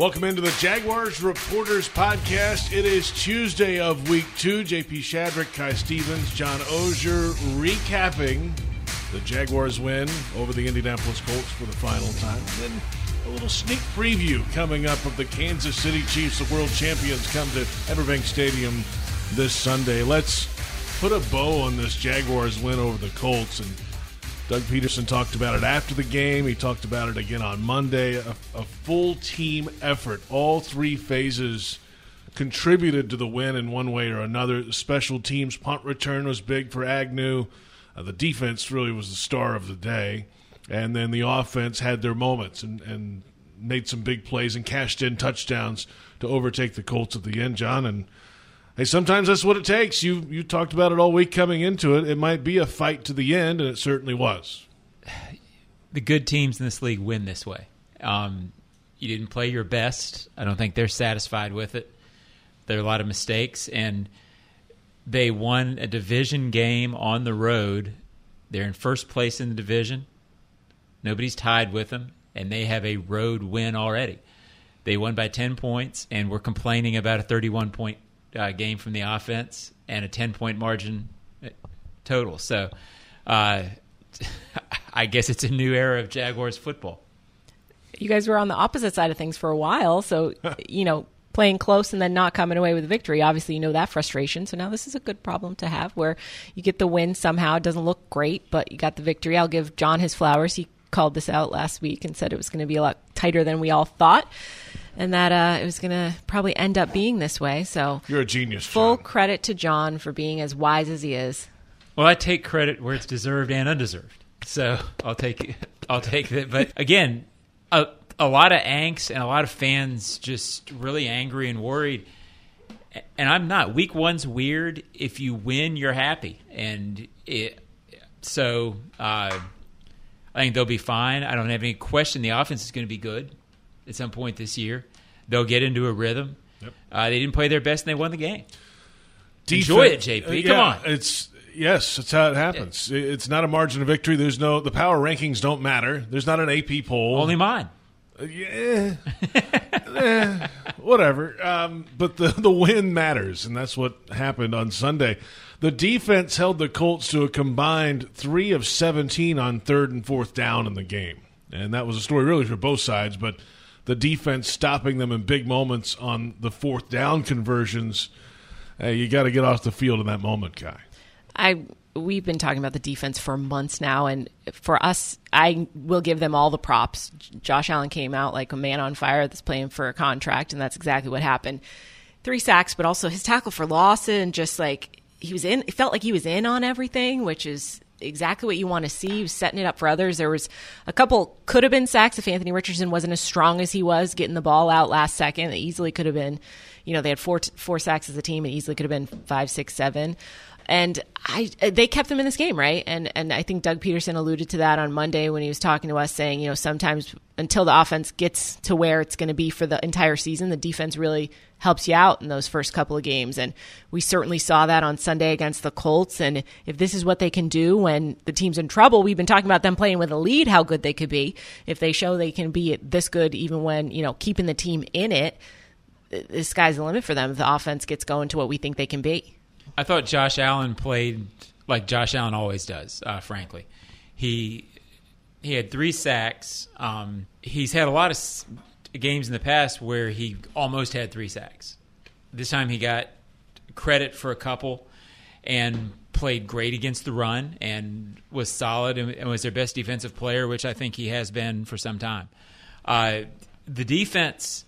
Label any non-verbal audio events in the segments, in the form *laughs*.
Welcome into the Jaguars Reporters Podcast. It is Tuesday of week two. JP Shadrick, Kai Stevens, John Oehser recapping the Jaguars win over the Indianapolis Colts for the final time. Then a little sneak preview coming up of the Kansas City Chiefs, the world champions, come to Everbank Stadium this Sunday. Let's put a bow on this Jaguars win over the Colts and Doug Pederson talked about it after the game. He talked about it again on Monday. A, a, full team effort. All three phases contributed to the win in one way or another. special teams punt return was big for Agnew. Uh, the defense really was the star of the day. And then the offense had their moments and, and made some big plays and cashed in touchdowns to overtake the Colts at the end, John. And Hey, sometimes that's what it takes. You you talked about it all week coming into it. It might be a fight to the end, and it certainly was. *sighs* The good teams in this league win this way. Um, you didn't play your best. I don't think they're satisfied with it. There are a lot of mistakes, and they won a division game on the road. They're in first place in the division. Nobody's tied with them, and they have a road win already. They won by 10 points, and we're complaining about a 31 point uh, game from the offense and a 10 point margin uh, total. So uh, *laughs* I guess it's a new era of Jaguars football. You guys were on the opposite side of things for a while. So, *laughs* you know, playing close and then not coming away with a victory. Obviously, you know that frustration. So now this is a good problem to have where you get the win somehow. It doesn't look great, but you got the victory. I'll give John his flowers. He called this out last week and said it was going to be a lot tighter than we all thought and that uh, it was going to probably end up being this way. So you're a genius. Full John. credit to John for being as wise as he is. Well, I take credit where it's deserved and undeserved. So I'll take it. I'll take it. But again, a a lot of angst and a lot of fans just really angry and worried. And I'm not. Week one's weird. If you win, you're happy, and it. So uh, I think they'll be fine. I don't have any question. The offense is going to be good at some point this year. They'll get into a rhythm. Yep. Uh, they didn't play their best and they won the game. Defense, Enjoy it, JP. Uh, yeah, Come on. It's yes, that's how it happens. Yeah. It's not a margin of victory. There's no the power rankings don't matter. There's not an AP poll. Only mine. Uh, yeah, *laughs* eh, whatever. Um, but the the win matters, and that's what happened on Sunday. The defense held the Colts to a combined three of seventeen on third and fourth down in the game, and that was a story really for both sides, but the defense stopping them in big moments on the fourth down conversions. Hey, you got to get off the field in that moment, guy. I we've been talking about the defense for months now, and for us, I will give them all the props. Josh Allen came out like a man on fire that's playing for a contract, and that's exactly what happened. Three sacks, but also his tackle for loss, and just like he was in, it felt like he was in on everything, which is exactly what you want to see. He was setting it up for others. There was a couple could have been sacks if Anthony Richardson wasn't as strong as he was getting the ball out last second. It easily could have been, you know, they had four four sacks as a team. It easily could have been five, six, seven. And I, they kept them in this game, right? And and I think Doug Pederson alluded to that on Monday when he was talking to us, saying, you know, sometimes until the offense gets to where it's going to be for the entire season, the defense really helps you out in those first couple of games. And we certainly saw that on Sunday against the Colts. And if this is what they can do when the team's in trouble, we've been talking about them playing with a lead, how good they could be. If they show they can be this good, even when, you know, keeping the team in it, the sky's the limit for them the offense gets going to what we think they can be. I thought Josh Allen played like Josh Allen always does, uh, frankly. He he had three sacks. Um, he's had a lot of games in the past where he almost had three sacks. This time he got credit for a couple and played great against the run and was solid and, was their best defensive player, which I think he has been for some time. Uh, the defense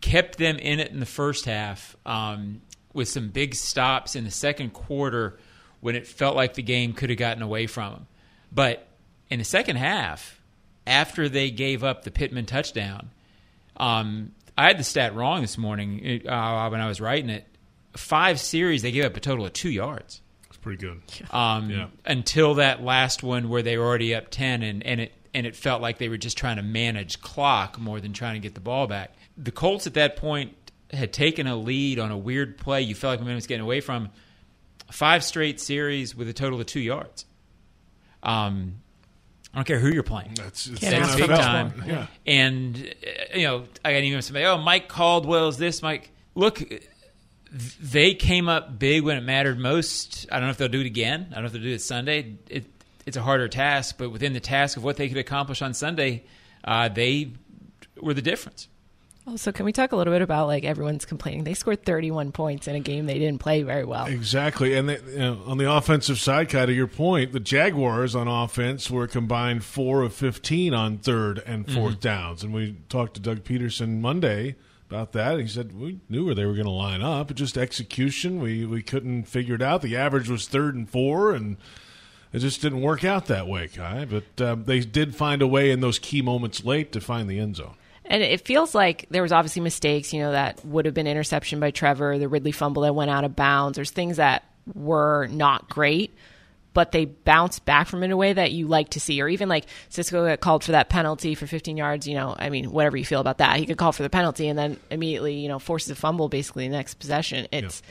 kept them in it in the first half um, with some big stops in the second quarter when it felt like the game could have gotten away from them. But in the second half, after they gave up the Pittman touchdown, um, I had the stat wrong this morning uh, when I was writing it. Five series, they gave up a total of two yards. It's pretty good. Um, yeah. Until that last one where they were already up ten, and, and it and it felt like they were just trying to manage clock more than trying to get the ball back. The Colts at that point had taken a lead on a weird play. You felt like momentum was getting away from five straight series with a total of two yards. Um, I don't care who you're playing. That's it's Can't the ask big for much time. Yeah. And uh, you know, I got even somebody. Oh, Mike Caldwell's this. Mike, look, they came up big when it mattered most. I don't know if they'll do it again. I don't know if they'll do it Sunday. It, it's a harder task, but within the task of what they could accomplish on Sunday, uh, they were the difference. Also, can we talk a little bit about like everyone's complaining they scored 31 points in a game they didn't play very well. Exactly, and they, you know, on the offensive side, Kai, to your point, the Jaguars on offense were combined four of fifteen on third and 4th downs, and we talked to Doug Pederson Monday about that. He said we knew where they were going to line up, just execution. We we couldn't figure it out. The average was third and four, and it just didn't work out that way, Kai. But um, they did find a way in those key moments late to find the end zone. And it feels like there was obviously mistakes, you know, that would have been interception by Trevor, the Ridley fumble that went out of bounds. There's things that were not great, but they bounced back from it in a way that you like to see. Or even like Cisco got called for that penalty for 15 yards. You know, I mean, whatever you feel about that, he could call for the penalty and then immediately, you know, forces a fumble basically the next possession. It's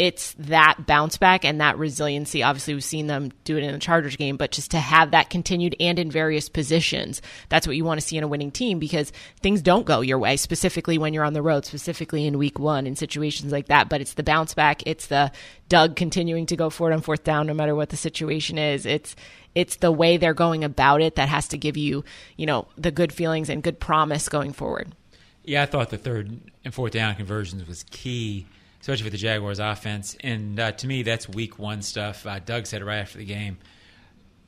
it's that bounce back and that resiliency. Obviously, we've seen them do it in the Chargers game, but just to have that continued and in various positions, that's what you want to see in a winning team because things don't go your way, specifically when you're on the road, specifically in week one in situations like that. But it's the bounce back, it's the Doug continuing to go for it on fourth down no matter what the situation is. It's it's the way they're going about it that has to give you, you know, the good feelings and good promise going forward. Yeah, I thought the third and fourth down conversions was key, especially for the Jaguars offense. And uh, to me, that's week one stuff. Uh, Doug said it right after the game,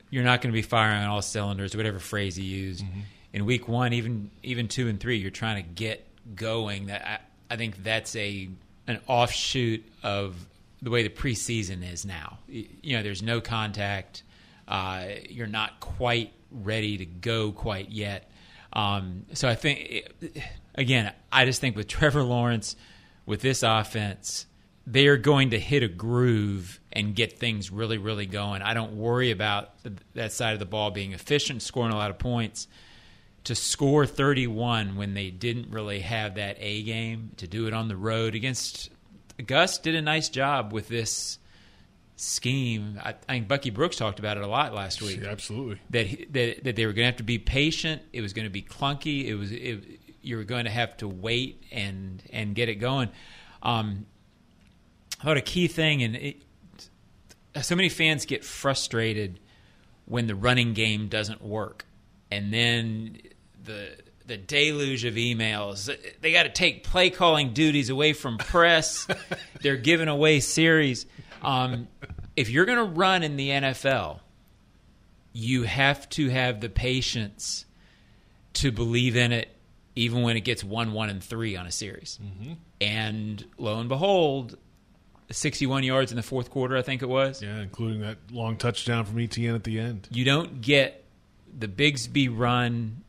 you're not going to be firing on all cylinders, whatever phrase he used. In week one, even even two and three, you're trying to get going. That I, I think that's a an offshoot of the way the preseason is now. You know, there's no contact. Uh, you're not quite ready to go quite yet. Um, so I think, again, I just think with Trevor Lawrence, with this offense, they are going to hit a groove and get things really, really going. I don't worry about th- that side of the ball being efficient, scoring a lot of points. To score 31 when they didn't really have that A game, to do it on the road against Gus did a nice job with this scheme. I, I think Bucky Brooks talked about it a lot last week Yeah, absolutely. that he- that that they were going to have to be patient. It was going to be clunky. It was it, you were going to have to wait and and get it going. Um, I thought a key thing, and it, so many fans get frustrated when the running game doesn't work, and then the the deluge of emails. They got to take play calling duties away from press. *laughs* They're giving away series. Um, if you're going to run in the NFL, you have to have the patience to believe in it, even when it gets one, one, and three on a series. Mm-hmm. And lo and behold, 61 yards in the fourth quarter, I think it was. Yeah, including that long touchdown from ETN at the end. You don't get the Bigsby run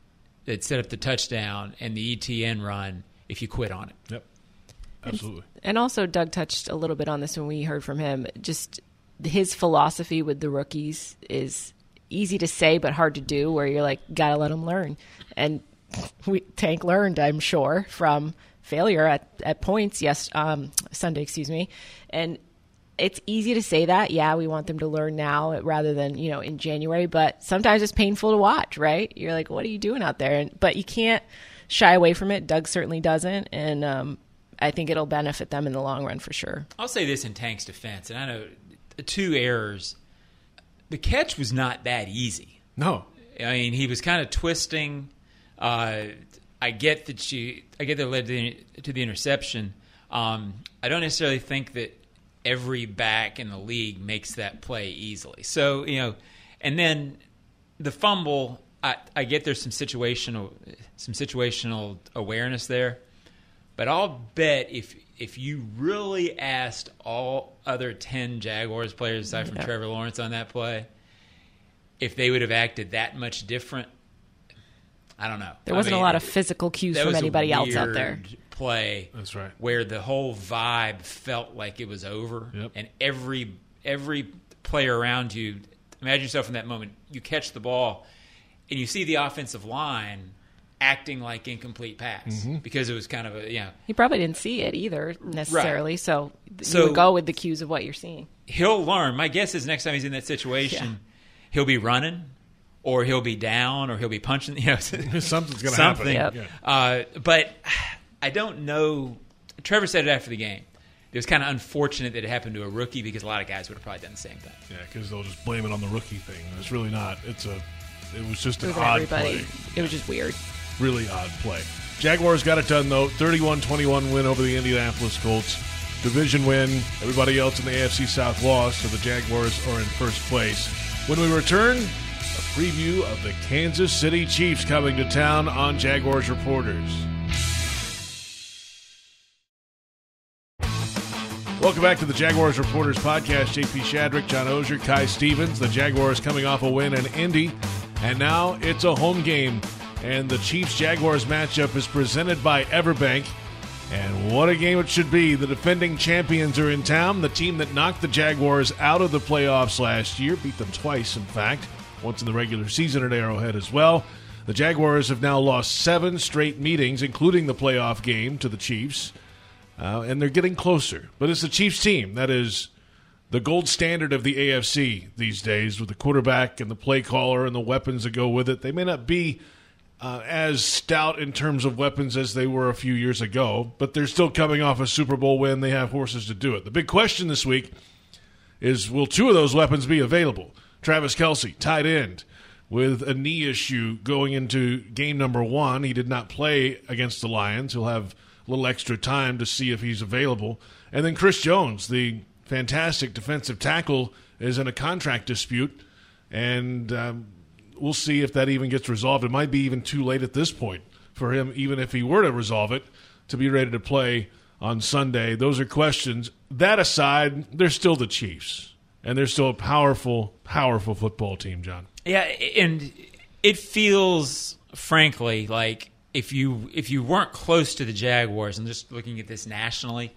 that set up the touchdown and the ETN run if you quit on it. Yep, absolutely. And also, Doug touched a little bit on this when we heard from him. Just his philosophy with the rookies is easy to say, but hard to do. Where you're like, gotta let them learn. And we Tank learned, I'm sure, from failure at, at points. Yes, um, Sunday, excuse me. And it's easy to say that. Yeah, we want them to learn now rather than you know in January. But sometimes it's painful to watch. Right? You're like, what are you doing out there? And but you can't shy away from it. Doug certainly doesn't, and um, I think it'll benefit them in the long run for sure. I'll say this in Tank's defense, and I know two errors. The catch was not that easy. No, I mean, he was kind of twisting. Uh, I get that you, I get that led to the, to the interception. Um, I don't necessarily think that every back in the league makes that play easily. So you know, and then the fumble. I, I get there's some situational some situational awareness there, but I'll bet if if you really asked all other ten Jaguars players aside from Yeah. Trevor Lawrence on that play, if they would have acted that much different, I don't know. There wasn't mean, a lot of physical cues from was a anybody else out there. Play That's right. where the whole vibe felt like it was over, Yep. and every every player around you. Imagine yourself in that moment. You catch the ball, and you see the offensive line acting like incomplete pass Mm-hmm. because it was kind of a you know He probably didn't see it either necessarily, so, So- you would go with the cues of what you're seeing. he'll learn. My guess is next time he's in that *laughs* situation, he'll be running or he'll be down, or he'll be punching. *laughs* You know, *laughs* Something's going to something. happen. Yep. Yeah. Uh, but I don't know. Trevor said it after the game. It was kind of unfortunate that it happened to a rookie because a lot of guys would have probably done the same thing. Yeah, because they'll just blame it on the rookie thing. It's really not. It's a. It was just It an was odd everybody. play. It was just weird. Really odd play. Jaguars got it done though. 31-21 win over the Indianapolis Colts. Division win. Everybody else in the AFC South lost, so the Jaguars are in first place. When we return, a preview of the Kansas City Chiefs coming to town on Jaguars Reporters. Welcome back to the Jaguars Reporters Podcast. JP Shadrick, John Oehser, Kai Stevens. The Jaguars coming off a win in Indy, and now it's a home game. And the Chiefs Jaguars matchup is presented by Everbank. And what a game it should be. The defending champions are in town. The team that knocked the Jaguars out of the playoffs last year, beat them twice, in fact, once in the regular season at Arrowhead as well. The Jaguars have now lost seven straight meetings, including the playoff game to the Chiefs. Uh, and they're getting closer. But it's the Chiefs team that is the gold standard of the AFC these days with the quarterback and the play caller and the weapons that go with it. They may not be uh, as stout in terms of weapons as they were a few years ago, but they're still coming off a Super Bowl win. They have horses to do it. The big question this week is will two of those weapons be available? Travis Kelce, tight end, with a knee issue going into game number one. He did not play against the Lions. He'll have a little extra time to see if he's available. And then Chris Jones, the fantastic defensive tackle, is in a contract dispute. And um, we'll see if that even gets resolved. It might be even too late at this point for him, even if he were to resolve it, to be ready to play on Sunday. Those are questions. That aside, they're still the Chiefs, and they're still a powerful, powerful football team, John. Yeah, and it feels, frankly, like if you if you weren't close to the Jaguars, and just looking at this nationally,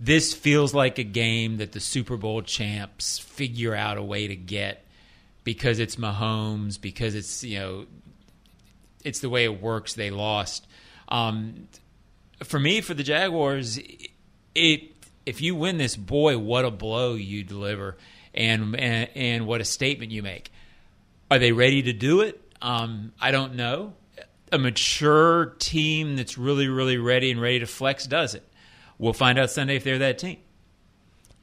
this feels like a game that the Super Bowl champs figure out a way to get because it's Mahomes, because it's you know, it's the way it works. They lost. Um, for me, for the Jaguars, it if you win this, boy, what a blow you deliver, and and, and what a statement you make. Are they ready to do it? Um, I don't know. A mature team that's really, really ready and ready to flex does it. We'll find out Sunday if they're that team.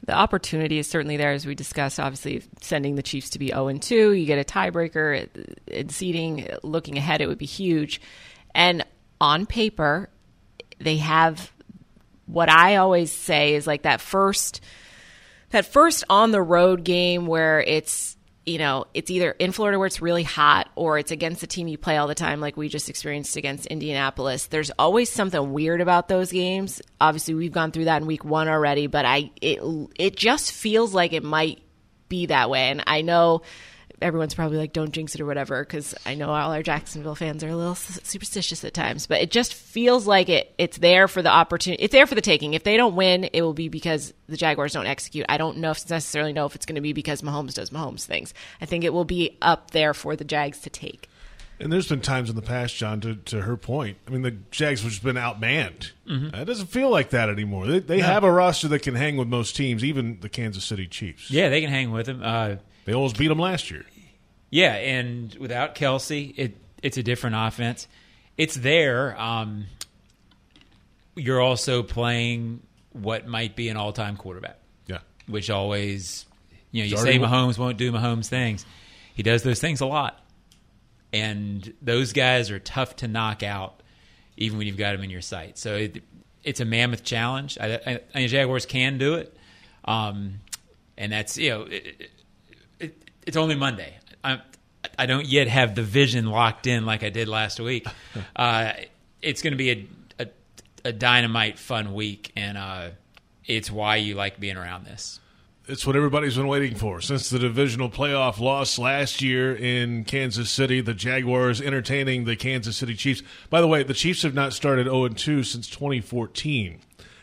The opportunity is certainly there, as we discussed. Obviously, sending the Chiefs to be 0 and 2, you get a tiebreaker in seeding. Looking ahead, it would be huge. And on paper, they have what I always say is like that first, that first on the road game where it's you know, it's either in Florida where it's really hot or it's against the team you play all the time, like we just experienced against Indianapolis. There's always something weird about those games. Obviously, we've gone through that in week one already, but I it it just feels like it might be that way. And I know everyone's probably like, "Don't jinx it" or whatever, because I know all our Jacksonville fans are a little superstitious at times. But it just feels like it it's there for the opportunity. It's there for the taking. If they don't win, it will be because the Jaguars don't execute. I don't know if necessarily know if it's going to be because Mahomes does Mahomes things. I think it will be up there for the Jags to take. And there's been times in the past, John, to, to her point. I mean, the Jags have just been outmanned. Mm-hmm. It doesn't feel like that anymore. They, they have a roster that can hang with most teams, even the Kansas City Chiefs. Yeah, they can hang with them. Uh, They almost beat them last year. Yeah, and without Kelce, it it's a different offense. It's there. Um, you're also playing what might be an all-time quarterback, Yeah. which always, you know, you say Mahomes won't do Mahomes things. He does those things a lot, and those guys are tough to knock out, even when you've got them in your sight. So it, it's a mammoth challenge. I, I, I Jaguars can do it, um, and that's you know. It, it, it's only Monday. I, I don't yet have the vision locked in like I did last week. *laughs* Uh, it's going to be a, a, a dynamite fun week, and uh, it's why you like being around this. It's what everybody's been waiting for since the divisional playoff loss last year in Kansas City. The Jaguars entertaining the Kansas City Chiefs. By the way, the Chiefs have not started 0 2 since 2014.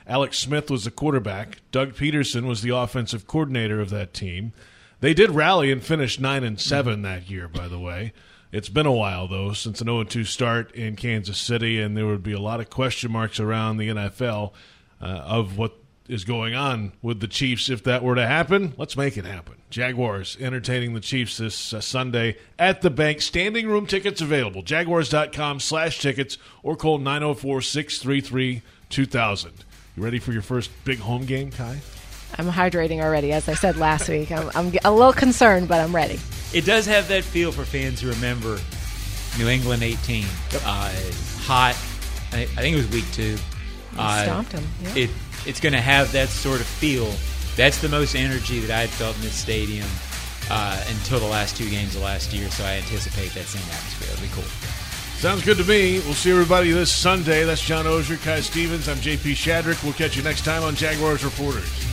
Alex Smith was the quarterback. Doug Pederson was the offensive coordinator of that team. They did rally and finish 9 and 7 that year, by the way. It's been a while, though, since an 0 2 start in Kansas City, and there would be a lot of question marks around the NFL uh, of what is going on with the Chiefs if that were to happen. Let's make it happen. Jaguars entertaining the Chiefs this uh, Sunday at the bank. Standing room tickets available. Jaguars.com slash tickets or call 904 633 2000. You ready for your first big home game, Kai? I'm hydrating already, as I said last week. I'm, I'm a little concerned, but I'm ready. It does have that feel for fans who remember New England 18. Yep. Uh, hot. I, I, think it was week two. Uh, stomped them. Yep. It, it's going to have that sort of feel. That's the most energy that I had felt in this stadium uh, until the last two games of last year. So I anticipate that same atmosphere. It'll be cool. Sounds good to me. We'll see everybody this Sunday. That's John Oehser, Kai Stevens. I'm JP Shadrick. We'll catch you next time on Jaguars Reporters.